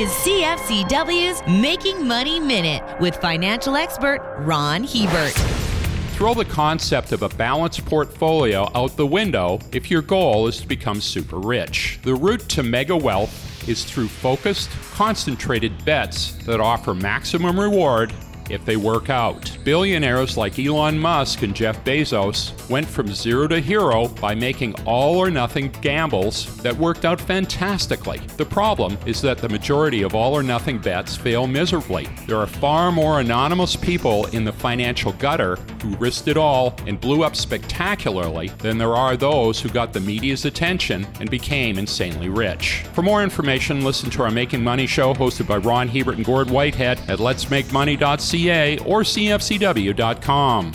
is CFCW's Making Money Minute with financial expert Ron Hebert. Throw the concept of a balanced portfolio out the window if your goal is to become super rich. The route to mega wealth is through focused, concentrated bets that offer maximum reward if they work out. Billionaires like Elon Musk and Jeff Bezos went from zero to hero by making all or nothing gambles that worked out fantastically. The problem is that the majority of all or nothing bets fail miserably. There are far more anonymous people in the financial gutter who risked it all and blew up spectacularly than there are those who got the media's attention and became insanely rich. For more information, listen to our Making Money show hosted by Ron Hebert and Gord Whitehead at letsmakemoney.ca or cfcw.com.